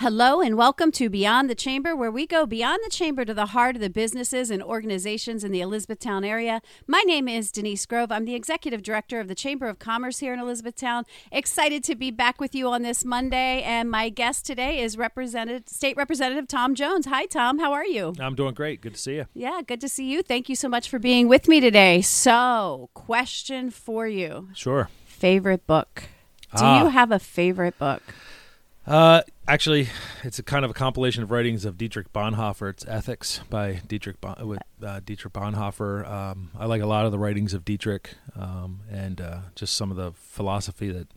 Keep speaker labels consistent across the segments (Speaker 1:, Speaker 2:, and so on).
Speaker 1: Hello and welcome to Beyond the Chamber, where we go beyond the chamber to the heart of the businesses and organizations in the Elizabethtown area. My name is Denise Grove. I'm the executive director of the Chamber of Commerce here in Elizabethtown. Excited to be back with you on this Monday, and my guest today is Representative State Representative Tom Jones. Hi, Tom. How are you?
Speaker 2: I'm doing great. Good to see you.
Speaker 1: Yeah, good to see you. Thank you so much for being with me today. So, question for you:
Speaker 2: Sure.
Speaker 1: Favorite book? Do
Speaker 2: Ah.
Speaker 1: you have a favorite book?
Speaker 2: Uh, actually, it's a kind of a compilation of writings of Dietrich Bonhoeffer. It's Ethics by Dietrich bon- with uh, Dietrich Bonhoeffer. Um, I like a lot of the writings of Dietrich, um, and uh, just some of the philosophy that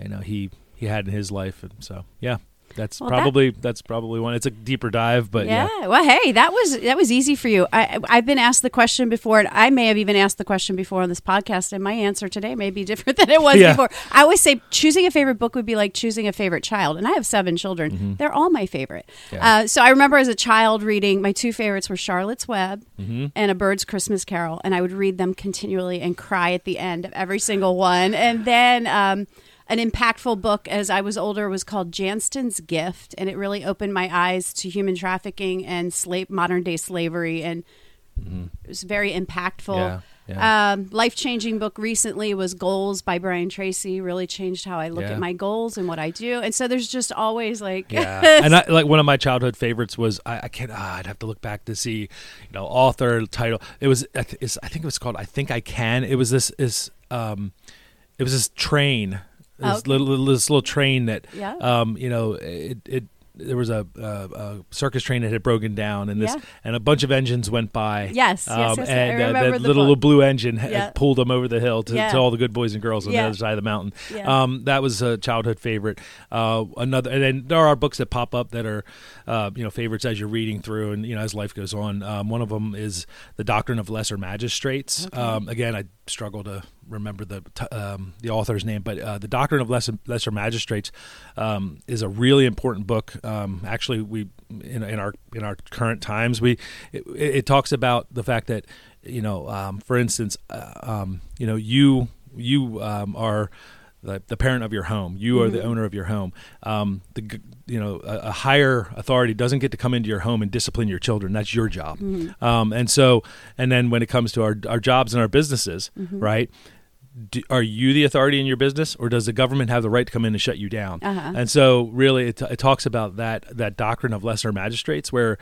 Speaker 2: you know he he had in his life. And so, yeah, that's
Speaker 1: Well, that-
Speaker 2: probably that's probably one. It's a deeper dive, but yeah.
Speaker 1: yeah. Well, hey, that was that was easy for you. I I've been asked the question before, and I may have even asked the question before on this podcast, and my answer today may be different than it was
Speaker 2: Yeah.
Speaker 1: before. I always say choosing a favorite book would be like choosing a favorite child, and I have seven children. They're all my favorite.
Speaker 2: Mm-hmm. Yeah.
Speaker 1: Uh, so I remember as a child reading my two favorites were Charlotte's Web
Speaker 2: Mm-hmm.
Speaker 1: and A Bird's Christmas Carol, and I would read them continually and cry at the end of every single one. And then. Um, an impactful book as I was older was called Jantsen's Gift, and it really opened my eyes to human trafficking and slave, modern day slavery, and it was very impactful.
Speaker 2: Yeah, yeah.
Speaker 1: Um, Life changing book recently was Goals by Brian Tracy. Really changed how I look
Speaker 2: Yeah.
Speaker 1: at my goals and what I do. And so there's just always like,
Speaker 2: Yeah, and I, like one of my childhood favorites was I, I can't. Ah, I'd have to look back to see, you know, author title. It was I th- it's- I think it was called I think I can. It was this is um, it was this train, this
Speaker 1: Okay.
Speaker 2: little, this little train that
Speaker 1: Yeah.
Speaker 2: um, you know, it it. There was a, a, a circus train that had broken down, and this
Speaker 1: Yeah.
Speaker 2: and a bunch of engines went by.
Speaker 1: Yes, yes,
Speaker 2: um,
Speaker 1: yes, I
Speaker 2: and uh, that
Speaker 1: the
Speaker 2: little blue engine had
Speaker 1: Yeah.
Speaker 2: pulled them over the hill to,
Speaker 1: Yeah.
Speaker 2: to all the good boys and girls on the other side of the mountain. Um, that was a childhood favorite. Uh, another, and then there are books that pop up that are, uh, you know, favorites as you're reading through, and you know, as life goes on. Um, one of them is the Doctrine of Lesser Magistrates. Um, again, I struggle to remember the um, the author's name, but uh, the Doctrine of Lesser, Lesser Magistrates um, is a really important book. Um, actually, we in, in our in our current times, we it, it talks about the fact that you know, um, for instance, uh, um, you know, you you um, are the, the parent of your home. You are the owner of your home. Um, the you know a, a higher authority doesn't get to come into your home and discipline your children. That's your job. Um, and so, and then when it comes to our our jobs and our businesses, right? Do, are you the authority in your business, or does the government have the right to come in and shut you down?
Speaker 1: Uh-huh.
Speaker 2: And so, really, it, it talks about that that doctrine of lesser magistrates, where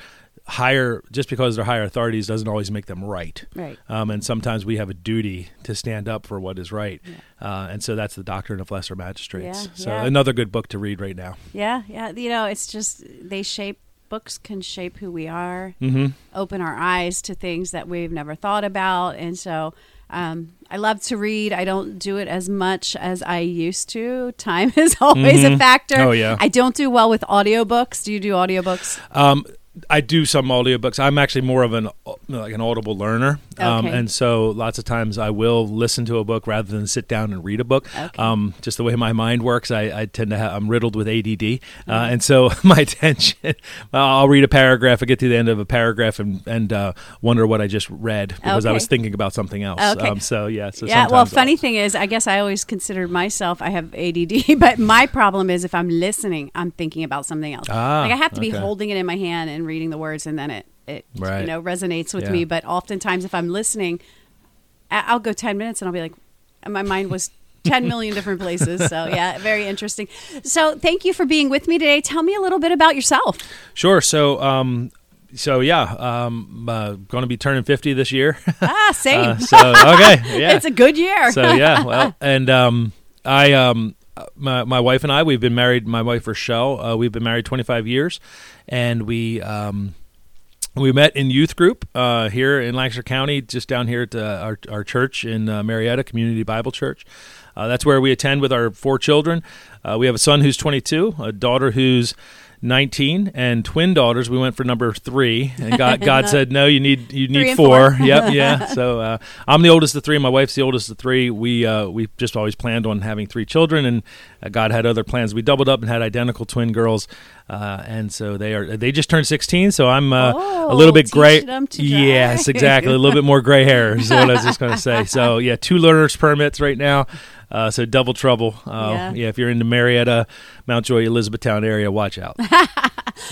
Speaker 2: higher just because they're higher authorities doesn't always make them right.
Speaker 1: Right.
Speaker 2: Um, and sometimes we have a duty to stand up for what is right. Uh, and so that's the doctrine of lesser magistrates.
Speaker 1: Yeah,
Speaker 2: so
Speaker 1: yeah.
Speaker 2: another good book to read right now.
Speaker 1: yeah, yeah. You know, it's just they shape, books can shape who we are,
Speaker 2: Mm-hmm.
Speaker 1: open our eyes to things that we've never thought about. And so um, I love to read. I don't do it as much as I used to. Time is always a factor.
Speaker 2: Oh, yeah.
Speaker 1: I don't do well with audiobooks. Do you do audiobooks?
Speaker 2: Um, I do some audiobooks. I'm actually more of an like an audible learner, um, and so lots of times I will listen to a book rather than sit down and read a book.
Speaker 1: Okay.
Speaker 2: Um, just the way my mind works, I, I tend to have I'm riddled with ADD,
Speaker 1: Mm-hmm.
Speaker 2: uh, and so my attention. I'll read a paragraph, I get to the end of a paragraph, and and uh, wonder what I just read because I was thinking about something else.
Speaker 1: Okay.
Speaker 2: Um, so yeah, so
Speaker 1: yeah. Well, funny thing is, I guess I always considered myself I have ADD, but my problem is if I'm listening, I'm thinking about something else.
Speaker 2: Ah,
Speaker 1: like I have to be holding it in my hand and reading the words, and then it it you know resonates with
Speaker 2: Yeah.
Speaker 1: me. But oftentimes, if I'm listening, I'll go ten minutes and I'll be like, my mind was. 10 million different places. So, yeah, very interesting. So, thank you for being with me today. Tell me a little bit about yourself.
Speaker 2: Sure. So um, so yeah, um, uh, going to be turning 50 this year.
Speaker 1: Ah, same.
Speaker 2: Uh, so okay, yeah.
Speaker 1: It's a good year.
Speaker 2: so yeah, well, and um, I um, uh, my my wife and I we've been married. My wife Rochelle, uh, we've been married 25 years, and we um. We met in youth group uh, here in Lancaster County, just down here at uh, our, our church in uh, Marietta Community Bible Church. Uh, that's where we attend with our four children. Uh, we have a son who's 22, a daughter who's 19 and twin daughters. We went for number three, and God, God said, "No, you need you need four.
Speaker 1: four.
Speaker 2: yep, yeah. So uh, I'm the oldest of three. My wife's the oldest of three. We uh, we just always planned on having three children, and uh, God had other plans. We doubled up and had identical twin girls, uh, and so they are they just turned 16. So I'm uh, a little
Speaker 1: Oh,
Speaker 2: bit gray. Yes, exactly. A little bit more gray hair is what I was just going to say. So yeah, two learners permits right now. Uh, so double trouble. Uh,
Speaker 1: Yeah.
Speaker 2: yeah. If you're in the Marietta, Mount Joy, Elizabethtown area, watch out.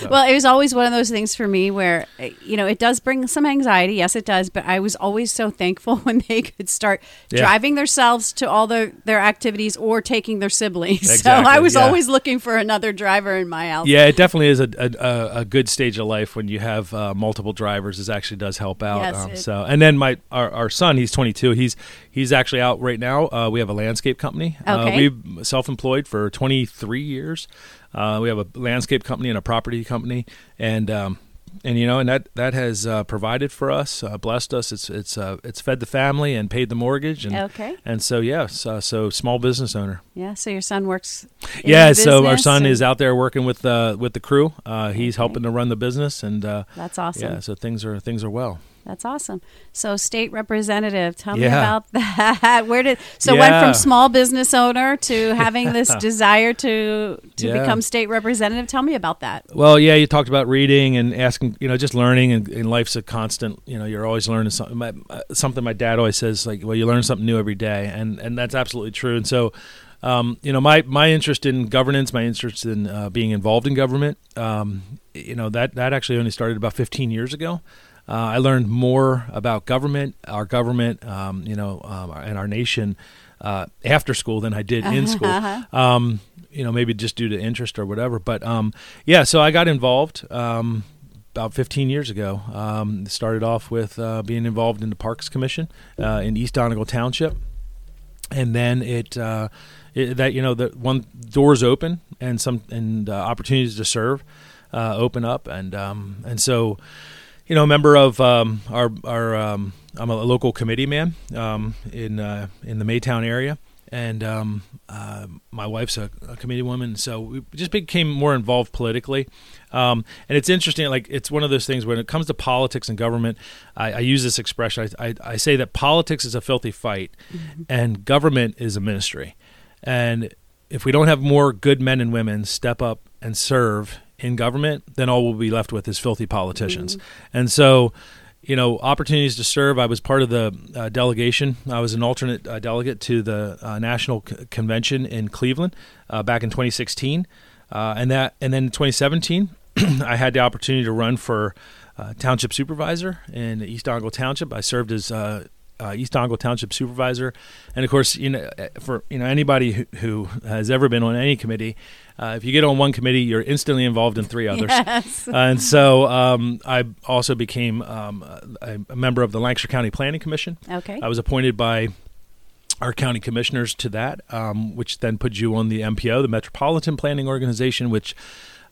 Speaker 1: Well, it was always one of those things for me where, you know, it does bring some anxiety. Yes, it does. But I was always so thankful when they could start
Speaker 2: Yeah.
Speaker 1: driving themselves to all their, their activities or taking their siblings. so I was
Speaker 2: yeah.
Speaker 1: always looking for another driver in my house.
Speaker 2: Yeah, it definitely is a, a, a- good stage of life when you have uh, multiple drivers. It actually does help out.
Speaker 1: Yes,
Speaker 2: um, so, and then my our, our son, he's 22. He's he's actually out right now. Uh, we have a landscape company. Uh, we've self-employed for 23 years. Uh, we have a landscape company and a property company, and um, and you know, and that that has uh, provided for us, uh, blessed us. It's it's uh, it's fed the family and paid the mortgage, and
Speaker 1: Okay.
Speaker 2: and so yes, uh, so small business owner.
Speaker 1: Yeah. So your son works.
Speaker 2: Yeah, so our son
Speaker 1: and-
Speaker 2: is out there working with uh, with the crew. Uh, he's
Speaker 1: Okay.
Speaker 2: helping to run the business, and uh,
Speaker 1: That's awesome.
Speaker 2: yeah, so things are things are well.
Speaker 1: That's awesome. So, state representative, tell me about that. Where did so went from small business owner to having this desire to to
Speaker 2: Yeah.
Speaker 1: become state representative? Tell me about that.
Speaker 2: Well, yeah, you talked about reading and asking, you know, just learning, and, and life's a constant. You know, you're always learning something. My, uh, something my dad always says, like, well, you learn something new every day, and and that's absolutely true. And so, um, you know, my my interest in governance, my interest in uh, being involved in government, um, you know, that that actually only started about 15 years ago. Uh, I learned more about government, our government, um, you know, um, and our nation uh, after school than I did in school. Um, you know, maybe just due to interest or whatever. But um, yeah, so I got involved um, about 15 years ago. Um, started off with uh, being involved in the Parks Commission uh, in East Donegal Township, and then it, uh, it that you know the one doors open and some and uh, opportunities to serve uh, open up, and um, and so you know, a member of um, our our um, I'm a local committee man um, in uh, in the Maytown area, and um, uh, my wife's a, a committee woman, so we just became more involved politically. Um, and it's interesting, like it's one of those things when it comes to politics and government. I, I use this expression. I, I, I say that politics is a filthy fight, and government is a ministry. And if we don't have more good men and women step up and serve in government, then all we'll be left with is filthy politicians. And so, you know, opportunities to serve. I was part of the uh, delegation. I was an alternate uh, delegate to the uh, national c- convention in Cleveland uh, back in 2016, uh, and that, and then in 2017, I had the opportunity to run for uh, township supervisor in East Donegal Township. I served as uh, East Donegal Township supervisor, and of course, you know, uh, for you know anybody who, who has ever been on any committee, uh, if you get on one committee, you're instantly involved in three others.
Speaker 1: Yes.
Speaker 2: and so um, I also became um, a, a member of the Lancaster County Planning Commission.
Speaker 1: Okay.
Speaker 2: I was appointed by our county commissioners to that, um, which then puts you on the MPO, the Metropolitan Planning Organization, which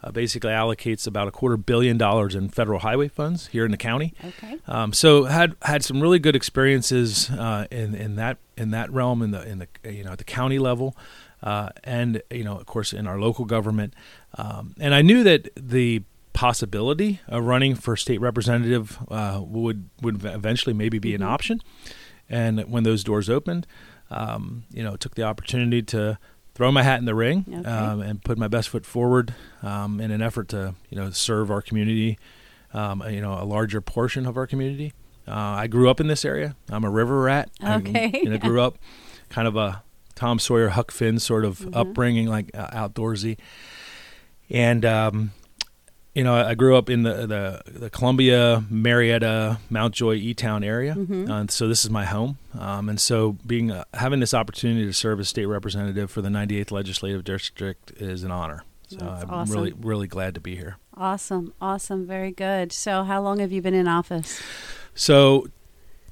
Speaker 2: uh, basically allocates about a quarter billion dollars in federal highway funds here in the county.
Speaker 1: Okay.
Speaker 2: Um, so had had some really good experiences uh, in in that in that realm in the in the you know at the county level, uh, and you know of course in our local government, um, and I knew that the possibility of running for state representative uh, would would eventually maybe be an option, and when those doors opened, um, you know took the opportunity to throw my hat in the ring
Speaker 1: Okay.
Speaker 2: um, and put my best foot forward um, in an effort to you know serve our community um, you know, a larger portion of our community. Uh, I grew up in this area. I'm a river rat.
Speaker 1: Okay.
Speaker 2: I, you know, grew up kind of a Tom Sawyer, Huck Finn sort of
Speaker 1: Mm-hmm.
Speaker 2: upbringing, like uh, outdoorsy. And um, you know, I grew up in the the, the Columbia, Marietta, Mountjoy, E Town area,
Speaker 1: Mm-hmm.
Speaker 2: uh, so this is my home. Um, and so, being uh, having this opportunity to serve as state representative for the 98th legislative district is an honor. So
Speaker 1: That's
Speaker 2: I'm
Speaker 1: awesome.
Speaker 2: really really glad to be here.
Speaker 1: Awesome. Awesome. Very good. So, how long have you been in office?
Speaker 2: So,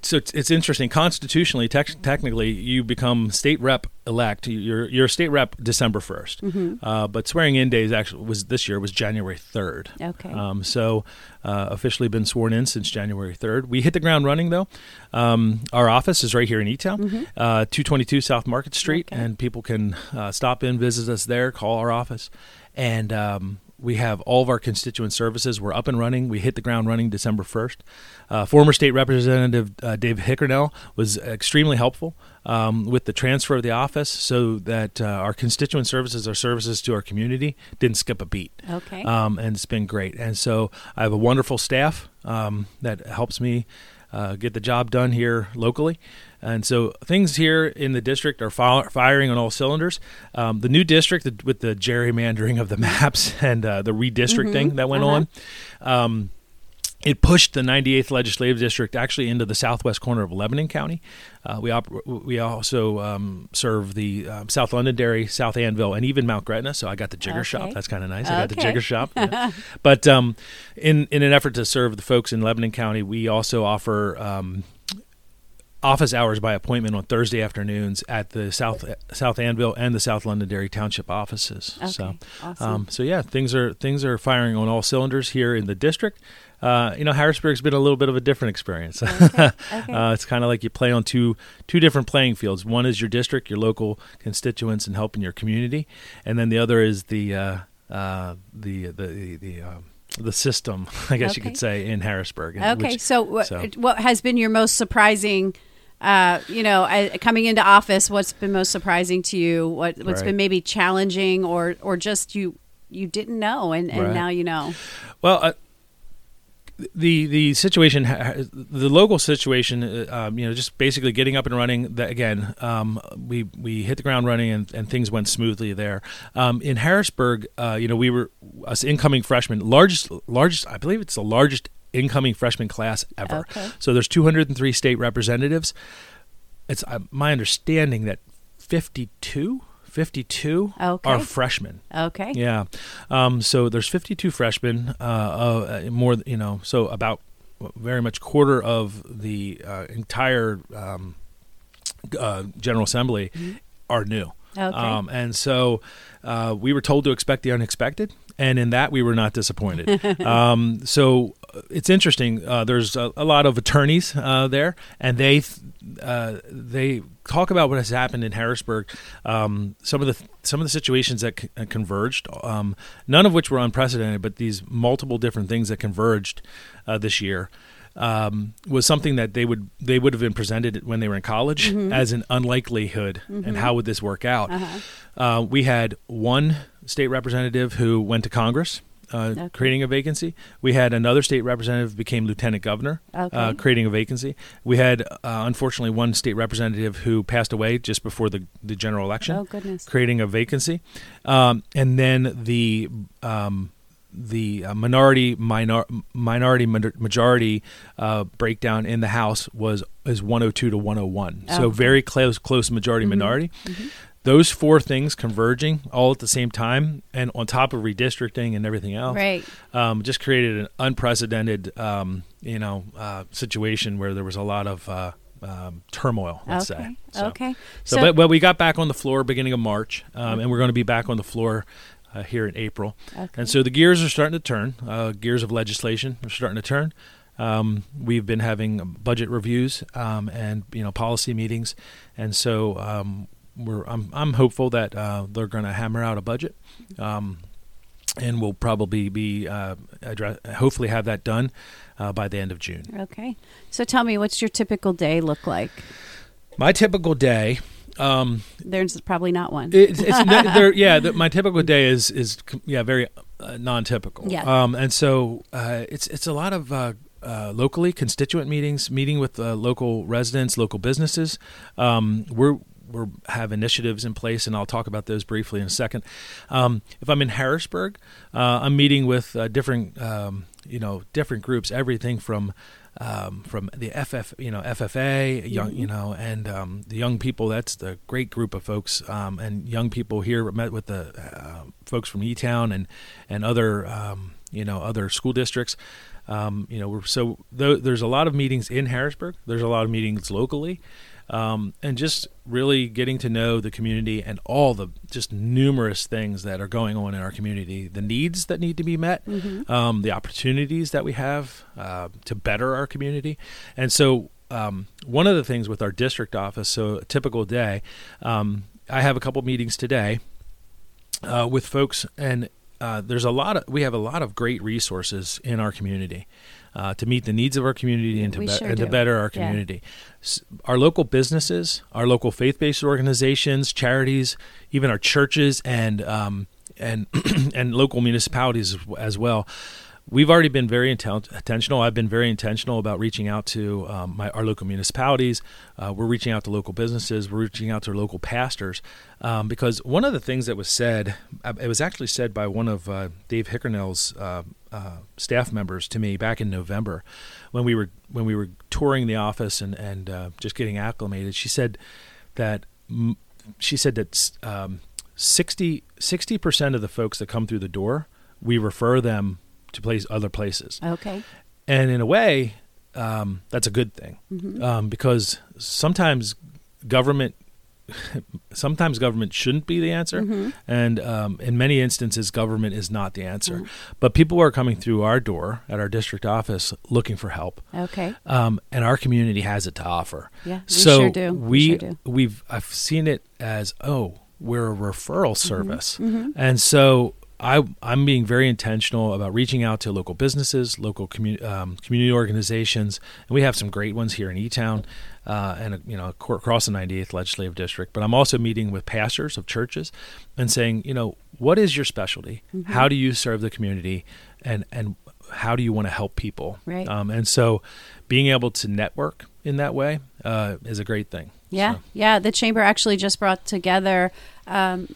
Speaker 2: so it's, it's interesting. Constitutionally, tec- technically, you become state rep elect. You're you're a state rep December 1st
Speaker 1: Mm-hmm.
Speaker 2: uh, but swearing in days actually was this year was January third.
Speaker 1: Okay.
Speaker 2: Um, so uh, officially been sworn in since January third. We hit the ground running though. Um, our office is right here in E-Town, uh, two twenty two South Market Street,
Speaker 1: Okay.
Speaker 2: and people can uh, stop in, visit us there, call our office, and. Um, we have all of our constituent services. We're up and running. We hit the ground running December 1st. Uh, former state representative uh, Dave Hickernell was extremely helpful um, with the transfer of the office so that uh, our constituent services, our services to our community, didn't skip a beat.
Speaker 1: Okay.
Speaker 2: Um, and it's been great. And so I have a wonderful staff um, that helps me uh, get the job done here locally. And so things here in the district are fi- firing on all cylinders. Um, the new district with the gerrymandering of the maps and uh, the redistricting
Speaker 1: Mm-hmm.
Speaker 2: that went
Speaker 1: Uh-huh.
Speaker 2: on. Um, it pushed the 98th legislative district actually into the southwest corner of Lebanon County. Uh, we op- we also um, serve the um, South Londonderry, South Annville, and even Mount Gretna. So I got the Jigger Shop. That's kind of nice. I got the Jigger Shop. yeah. but um, in in an effort to serve the folks in Lebanon County, we also offer. Office hours by appointment on Thursday afternoons at the South South Annville and the South Londonderry Township offices.
Speaker 1: Okay,
Speaker 2: So,
Speaker 1: awesome.
Speaker 2: um, so yeah, things are things are firing on all cylinders here in the district. Uh, you know, Harrisburg's been a little bit of a different experience.
Speaker 1: Okay, okay.
Speaker 2: uh, it's kind of like you play on two two different playing fields. One is your district, your local constituents, and helping your community, and then the other is the uh, uh, the the the. the um, the system, I guess you could say, in Harrisburg.
Speaker 1: Okay,
Speaker 2: which-
Speaker 1: so, what,
Speaker 2: so-
Speaker 1: what has been your most surprising? Uh, you know, uh, coming into office, what's been most surprising to you? What what's
Speaker 2: Right.
Speaker 1: been maybe challenging, or or just you you didn't know, and, and
Speaker 2: Right.
Speaker 1: now you know.
Speaker 2: Well, uh, the the situation, the local situation, uh, um, you know, just basically getting up and running. That again, um, we we hit the ground running and, and things went smoothly there. Um, in Harrisburg, uh, you know, we were us incoming freshmen, largest largest, I believe it's the largest incoming freshman class ever.
Speaker 1: Okay.
Speaker 2: So there's 203 state representatives. It's uh, my understanding that 52, 52
Speaker 1: Okay.
Speaker 2: are freshmen.
Speaker 1: Okay.
Speaker 2: Yeah. Um, so there's 52 freshmen, uh, uh, more, you know, so about very much quarter of the uh, entire um, uh, General Assembly are new.
Speaker 1: Okay.
Speaker 2: Um, and so uh, we were told to expect the unexpected, and in that we were not disappointed. um, so it's interesting. Uh, there's a, a lot of attorneys uh, there, and they uh, they talk about what has happened in Harrisburg. Um, some of the some of the situations that c- uh, converged, um, none of which were unprecedented, but these multiple different things that converged uh, this year um, was something that they would they would have been presented when they were in college as an unlikelihood and how would this work out. Uh, we had one state representative who went to Congress. Uh,
Speaker 1: Okay.
Speaker 2: Creating a vacancy. We had another state representative became lieutenant governor,
Speaker 1: Okay.
Speaker 2: uh, creating a vacancy. We had, uh, unfortunately, one state representative who passed away just before the, the general election
Speaker 1: Oh goodness.
Speaker 2: creating a vacancy, um, and then the um, the uh, minority minor, minority majority uh, breakdown in the House was is 102 to 101.
Speaker 1: Oh,
Speaker 2: so
Speaker 1: okay.
Speaker 2: very close close majority minority. Those four things converging all at the same time, and on top of redistricting and everything else,
Speaker 1: Right.
Speaker 2: um, just created an unprecedented, um, you know, uh, situation where there was a lot of uh, um, turmoil. Let's
Speaker 1: okay.
Speaker 2: say. So-
Speaker 1: Okay.
Speaker 2: so, but, but we got back on the floor beginning of March, um, and we're going to be back on the floor uh, here in April.
Speaker 1: Okay.
Speaker 2: And so the gears are starting to turn. Uh, gears of legislation are starting to turn. Um, we've been having budget reviews um, and you know policy meetings, and so um, we're I'm I'm hopeful that uh, they're going to hammer out a budget. Um, and we'll probably be uh, address, hopefully have that done uh, by the end of June.
Speaker 1: Okay. So tell me, what's your typical day look like?
Speaker 2: My typical day, um,
Speaker 1: There's probably not one.
Speaker 2: It's, it's there, yeah. The, my typical day is is yeah very uh, non-typical.
Speaker 1: Yeah.
Speaker 2: Um, and so uh, it's it's a lot of uh, uh, locally constituent meetings, meeting with uh, local residents, local businesses. Um, we're we have initiatives in place, and I'll talk about those briefly in a second. Um, if I'm in Harrisburg, uh, I'm meeting with uh, different, um, you know, different groups. Everything from um, from the FF, you know, FFA, young, you know, and um, the young people. That's the great group of folks, um, and young people here met with the uh, folks from E Town and and other, um, you know, other school districts. Um, you know, we're, so th- there's a lot of meetings in Harrisburg. There's a lot of meetings locally, um, and just really getting to know the community and all the just numerous things that are going on in our community, the needs that need to be met, um, the opportunities that we have uh, to better our community, and so. Um, one of the things with our district office, so a typical day, um, I have a couple meetings today uh, with folks, and uh, there's a lot of we have a lot of great resources in our community uh, to meet the needs of our community and to, be-
Speaker 1: sure
Speaker 2: and to better our
Speaker 1: Yeah.
Speaker 2: community. S- Our local businesses, our local faith-based organizations, charities, even our churches and um, and and local municipalities as well. We've already been very inten- intentional. I've been very intentional about reaching out to um, my, our local municipalities. Uh, we're reaching out to local businesses. We're reaching out to local pastors um, because one of the things that was said, uh, it was actually said by one of uh, Dave Hickernell's uh, uh, staff members to me back in November when we were when we were touring the office and and uh, just getting acclimated. She said that she said that um, 60 percent of the folks that come through the door, we refer them to place other places.
Speaker 1: Okay.
Speaker 2: And in a way, um, that's a good thing
Speaker 1: mm-hmm.
Speaker 2: um, because sometimes government sometimes government shouldn't be the answer,
Speaker 1: mm-hmm.
Speaker 2: and um, in many instances, government is not the answer.
Speaker 1: Mm-hmm.
Speaker 2: But people are coming through our door at our district office looking for help.
Speaker 1: Okay,
Speaker 2: um, and our community has it to offer.
Speaker 1: Yeah, we
Speaker 2: so
Speaker 1: sure do.
Speaker 2: We,
Speaker 1: we sure do.
Speaker 2: we've I've seen it as oh we're a referral
Speaker 1: Mm-hmm.
Speaker 2: service,
Speaker 1: mm-hmm.
Speaker 2: and so I, I'm being very intentional about reaching out to local businesses, local commu- um, community organizations, and we have some great ones here in E-Town uh, and you know across the 98th legislative district. But I'm also meeting with pastors of churches and saying, you know, what is your specialty?
Speaker 1: Mm-hmm.
Speaker 2: How do you serve the community, and and how do you want to help people?
Speaker 1: Right.
Speaker 2: Um, and so, being able to network in that way uh, is a great thing.
Speaker 1: Yeah,
Speaker 2: So-
Speaker 1: yeah. The chamber actually just brought together um,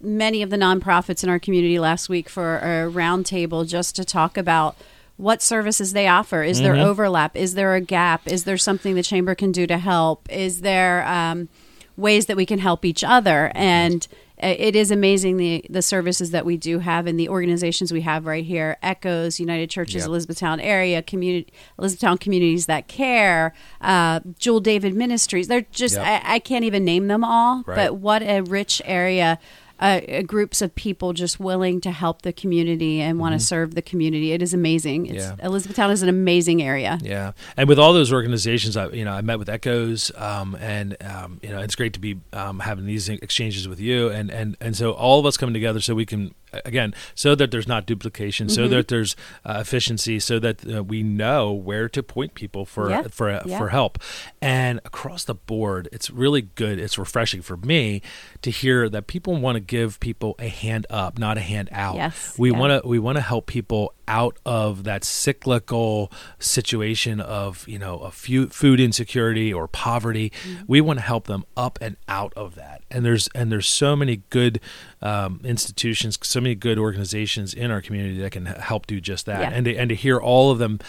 Speaker 1: many of the nonprofits in our community last week for a roundtable just to talk about what services they offer. Is there
Speaker 2: Mhm.
Speaker 1: overlap? Is there a gap? Is there something the chamber can do to help? Is there um, ways that we can help each other? And it is amazing the the services that we do have and the organizations we have right here. Echoes, United Churches,
Speaker 2: Yep.
Speaker 1: Elizabethtown area, community, Elizabethtown communities that care, uh, Jewel David Ministries. They're just
Speaker 2: Yep.
Speaker 1: I, I can't even name them all,
Speaker 2: Right.
Speaker 1: but what a rich area. Uh, groups of people just willing to help the community and want to serve the community. It is amazing. It's,
Speaker 2: Mm-hmm. Yeah.
Speaker 1: Elizabethtown is an amazing area.
Speaker 2: Yeah, and with all those organizations, I you know I met with Echoes, um, and um, you know it's great to be um, having these exchanges with you, and and and so all of us coming together so we can again so that there's not duplication, so
Speaker 1: Mhm.
Speaker 2: that there's uh, efficiency, so that uh, we know where to point people for
Speaker 1: Yeah.
Speaker 2: for uh,
Speaker 1: Yeah.
Speaker 2: for help, and across the board, it's really good. It's refreshing for me to hear that people want to give people a hand up, not a hand out.
Speaker 1: Yes,
Speaker 2: we
Speaker 1: yeah.
Speaker 2: want to we want to help people out of that cyclical situation of you know a few food insecurity or poverty.
Speaker 1: Mm-hmm.
Speaker 2: We want to help them up and out of that. And there's and there's so many good um, institutions, so many good organizations in our community that can help do just that.
Speaker 1: Yeah.
Speaker 2: And to, and to hear all of them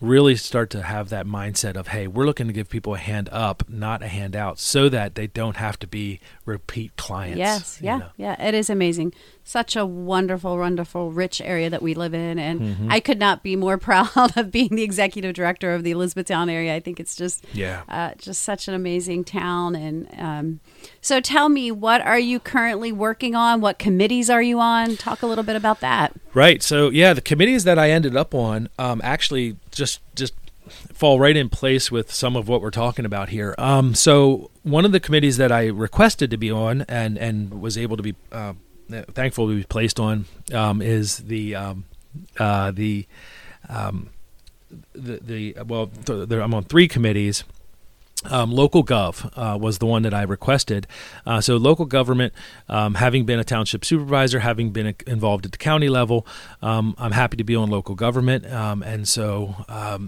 Speaker 2: really start to have that mindset of hey we're looking to give people a hand up not a hand out so that they don't have to be repeat clients
Speaker 1: Yes, yeah,
Speaker 2: know.
Speaker 1: yeah. It is amazing. Such a wonderful, wonderful, rich area that we live in, and
Speaker 2: Mm-hmm.
Speaker 1: I could not be more proud of being the executive director of the Elizabethtown area. I think it's just,
Speaker 2: Yeah.
Speaker 1: uh, just such an amazing town. And um, so, tell me, what are you currently working on? What committees are you on? Talk a little bit about that.
Speaker 2: Right. So yeah, the committees that I ended up on um, actually just just fall right in place with some of what we're talking about here. Um, so one of the committees that I requested to be on and and was able to be uh, thankful to be placed on um, is the um, uh, the um, the the well th- I'm on three committees. Um, local gov uh, was the one that I requested. Uh, so local government, um, having been a township supervisor, having been involved at the county level, um, I'm happy to be on local government. And so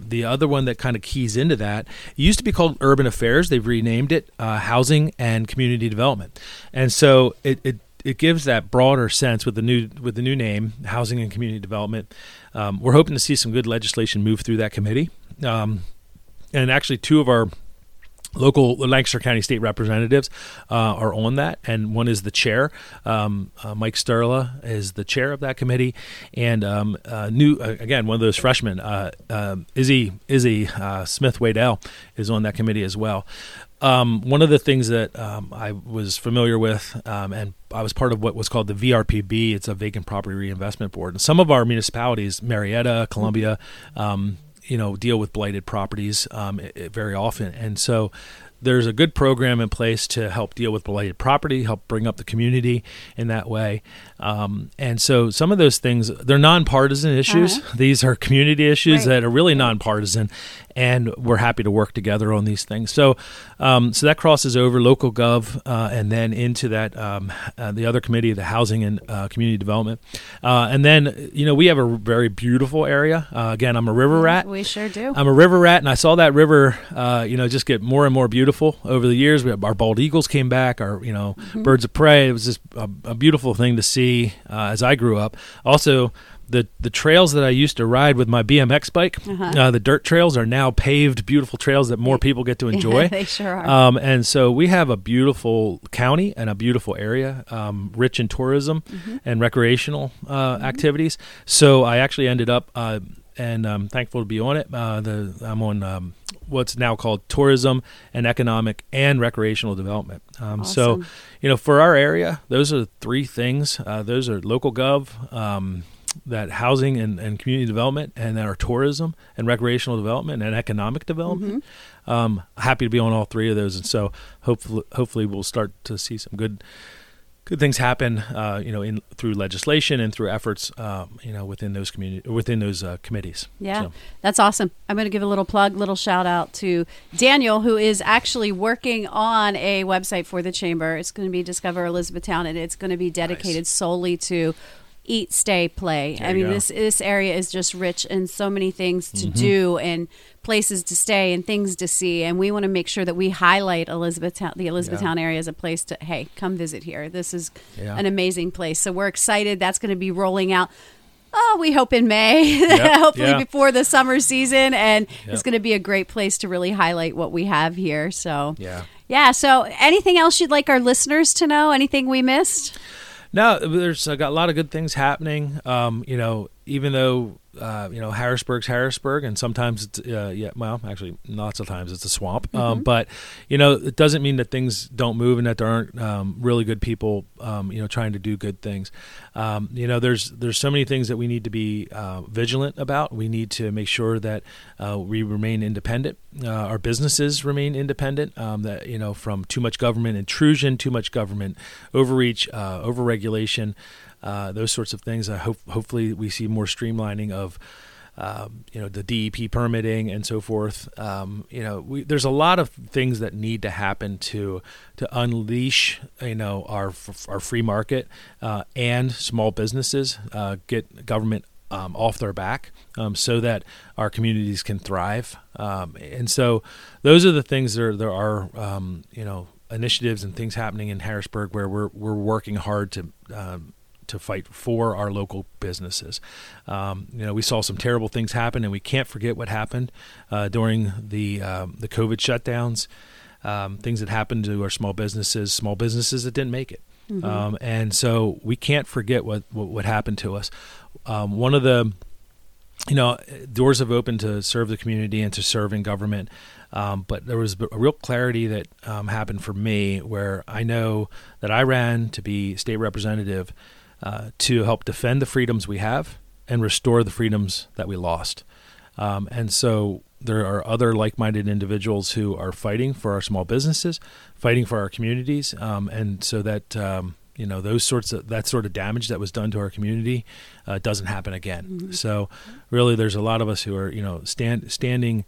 Speaker 2: the other one that kind of keys into that used to be called urban affairs. They've renamed it uh, housing and community development. And so it, it it gives that broader sense with the new with the new name, housing and community development. Um, we're hoping to see some good legislation move through that committee. Um, and actually, two of our local Lancaster County state representatives uh, are on that, and one is the chair. Um, uh, Mike Sturla is the chair of that committee, and um, uh, new uh, again one of those freshmen, uh, um Izzy Izzy uh, Smith-Wade-El, is on that committee as well. Um, one of the things that um, I was familiar with, um, and I was part of what was called the VRPB. It's a vacant property reinvestment board, and some of our municipalities, Marietta, Columbia, um, you know, deal with blighted properties um, i- i- very often, and so there's a good program in place to help deal with blighted property, help bring up the community in that way. Um, and so some of those things, they're nonpartisan issues.
Speaker 1: Uh-huh.
Speaker 2: These are community issues
Speaker 1: Right.
Speaker 2: that are really nonpartisan. And we're happy to work together on these things. So, um, so that crosses over local gov uh, and then into that um, uh, the other committee, the housing and uh, community development, uh, and then you know we have a very beautiful area. Uh, again, I'm a river rat.
Speaker 1: We sure do.
Speaker 2: I'm a river rat, and I saw that river, uh, you know, just get more and more beautiful over the years. We have, our bald eagles came back, our you know
Speaker 1: Mm-hmm.
Speaker 2: birds of prey. It was just a, a beautiful thing to see as I grew up. Also the the trails that I used to ride with my BMX bike,
Speaker 1: Uh-huh.
Speaker 2: uh, the dirt trails are now paved, beautiful trails that more people get to enjoy.
Speaker 1: they sure are.
Speaker 2: Um, and so we have a beautiful county and a beautiful area, um, rich in tourism
Speaker 1: Mm-hmm.
Speaker 2: and recreational uh, activities. So I actually ended up, uh, and I'm thankful to be on it. Uh, the I'm on um, what's now called tourism and economic and recreational development. Um, So, you know, for our area, those are three things. Uh, those are local gov. Um, that housing and, and community development, and our tourism and recreational development and economic development. Um, happy to be on all three of those, and so hopefully, hopefully, we'll start to see some good, good things happen. Uh, you know, in through legislation and through efforts, um, you know, within those community, within those uh, committees.
Speaker 1: Yeah,
Speaker 2: So,
Speaker 1: that's awesome. I'm going to give a little plug, little shout out to Daniel, who is actually working on a website for the chamber. It's going to be Discover Elizabethtown, and it's going to be dedicated solely to eat, stay, play.
Speaker 2: There
Speaker 1: I mean.
Speaker 2: Mm-hmm.
Speaker 1: this this area is just rich in so many things to do and places to stay and things to see. And we want to make sure that we highlight Elizabethtown, the Elizabethtown area, as a place to hey, come visit here. This is
Speaker 2: Yeah.
Speaker 1: an amazing place. So we're excited. That's going to be rolling out. Oh, we hope in May,
Speaker 2: Yep,
Speaker 1: hopefully
Speaker 2: yeah.
Speaker 1: before the summer season, and
Speaker 2: Yep.
Speaker 1: it's going to be a great place to really highlight what we have here. So,
Speaker 2: Yeah.
Speaker 1: yeah. So, anything else you'd like our listeners to know? Anything we missed?
Speaker 2: No, there's uh, got a lot of good things happening. Um, you know, even though uh, you know Harrisburg's Harrisburg, and sometimes it's uh, yeah, well, actually, lots of times it's a swamp. Um, but you know, it doesn't mean that things don't move and that there aren't um, really good people, um, you know, trying to do good things. Um, you know, there's there's so many things that we need to be uh, vigilant about. We need to make sure that uh, we remain independent. Uh, our businesses remain independent. Um, that you know, from too much government intrusion, too much government overreach, uh, overregulation, uh, those sorts of things. I hope hopefully we see more streamlining of. Um, you know the DEP permitting and so forth. Um, you know, we, there's a lot of things that need to happen to to unleash you know our our free market uh, and small businesses uh, get government um, off their back um, so that our communities can thrive. Um, and so those are the things that are, there are um, you know initiatives and things happening in Harrisburg where we're we're working hard to. To fight for our local businesses. Um, you know, we saw some terrible things happen, and we can't forget what happened uh, during the um, the COVID shutdowns. Um, things that happened to our small businesses, small businesses that didn't make it, um, and so we can't forget what what, what happened to us. Um, one of the you know, doors have opened to serve the community and to serve in government. Um, but there was a real clarity that um, happened for me where I know that I ran to be state representative uh, to help defend the freedoms we have and restore the freedoms that we lost. Um, and so there are other like-minded individuals who are fighting for our small businesses, fighting for our communities, um, and so that um, you know those sorts of that sort of damage that was done to our community uh, doesn't happen again. So really, there's a lot of us who are you know stand standing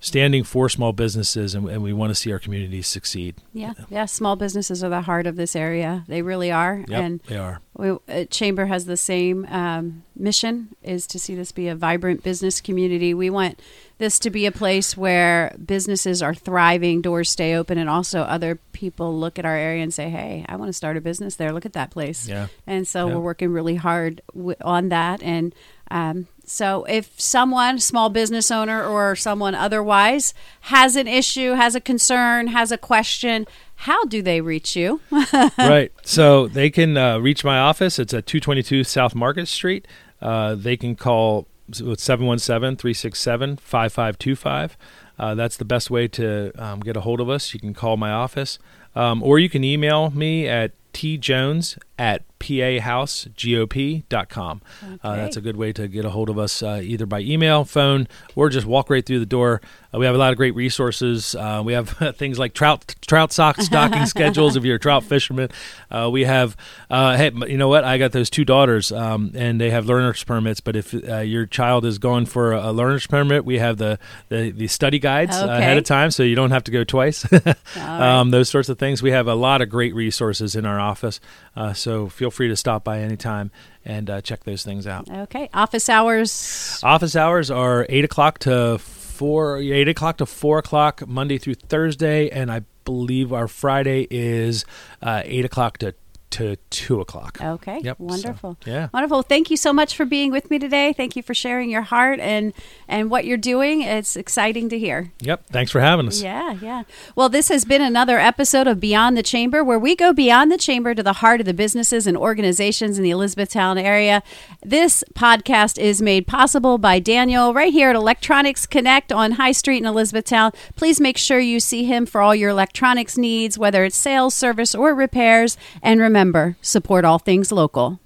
Speaker 2: standing for small businesses, and, and we want to see our communities succeed.
Speaker 1: Yeah, yeah. Small businesses are the heart of this area. They really are,
Speaker 2: Yep,
Speaker 1: and
Speaker 2: they are.
Speaker 1: we, uh, Chamber has the same um, mission: is to see this be a vibrant business community. We want this to be a place where businesses are thriving, doors stay open, and also other people look at our area and say, "Hey, I want to start a business there. Look at that place."
Speaker 2: Yeah.
Speaker 1: And so
Speaker 2: Yeah.
Speaker 1: we're working really hard w- on that. And um, so if someone, small business owner or someone otherwise, has an issue, has a concern, has a question, how do they reach you?
Speaker 2: right. So they can uh, reach my office. It's at 222 South Market Street. Uh, they can call 717 367 5525. Uh, That's the best way to um, get a hold of us. You can call my office, um, or you can email me at tjones at apahouseGOP.com. Uh, that's a good way to get a hold of us uh, either by email, phone, or just walk right through the door. Uh, we have a lot of great resources. Uh, we have things like trout trout sock stocking schedules if you're a trout fisherman. Uh, we have, uh, hey, you know what? I got those two daughters, um, and they have learner's permits. But if uh, your child is going for a learner's permit, we have the the, the study guides uh, ahead of time, so you don't have to go twice.
Speaker 1: right.
Speaker 2: um, those sorts of things. We have a lot of great resources in our office, uh, so feel free to stop by anytime and uh, check those things out.
Speaker 1: Okay. Office hours.
Speaker 2: Office hours are eight o'clock to four, eight o'clock to four o'clock Monday through Thursday, and I believe our Friday is uh, eight o'clock to to two o'clock.
Speaker 1: Okay.
Speaker 2: Yep, so,
Speaker 1: Wonderful.
Speaker 2: yeah.
Speaker 1: Wonderful. Thank you so much for being with me today. Thank you for sharing your heart and and what you're doing. It's exciting to hear.
Speaker 2: Yep. Thanks for having us.
Speaker 1: Yeah, yeah. Well, this has been another episode of Beyond the Chamber, where we go beyond the chamber to the heart of the businesses and organizations in the Elizabethtown area. This podcast is made possible by Daniel right here at Electronics Connect on High Street in Elizabethtown. Please make sure you see him for all your electronics needs, whether it's sales, service, or repairs. And remember, support all things local.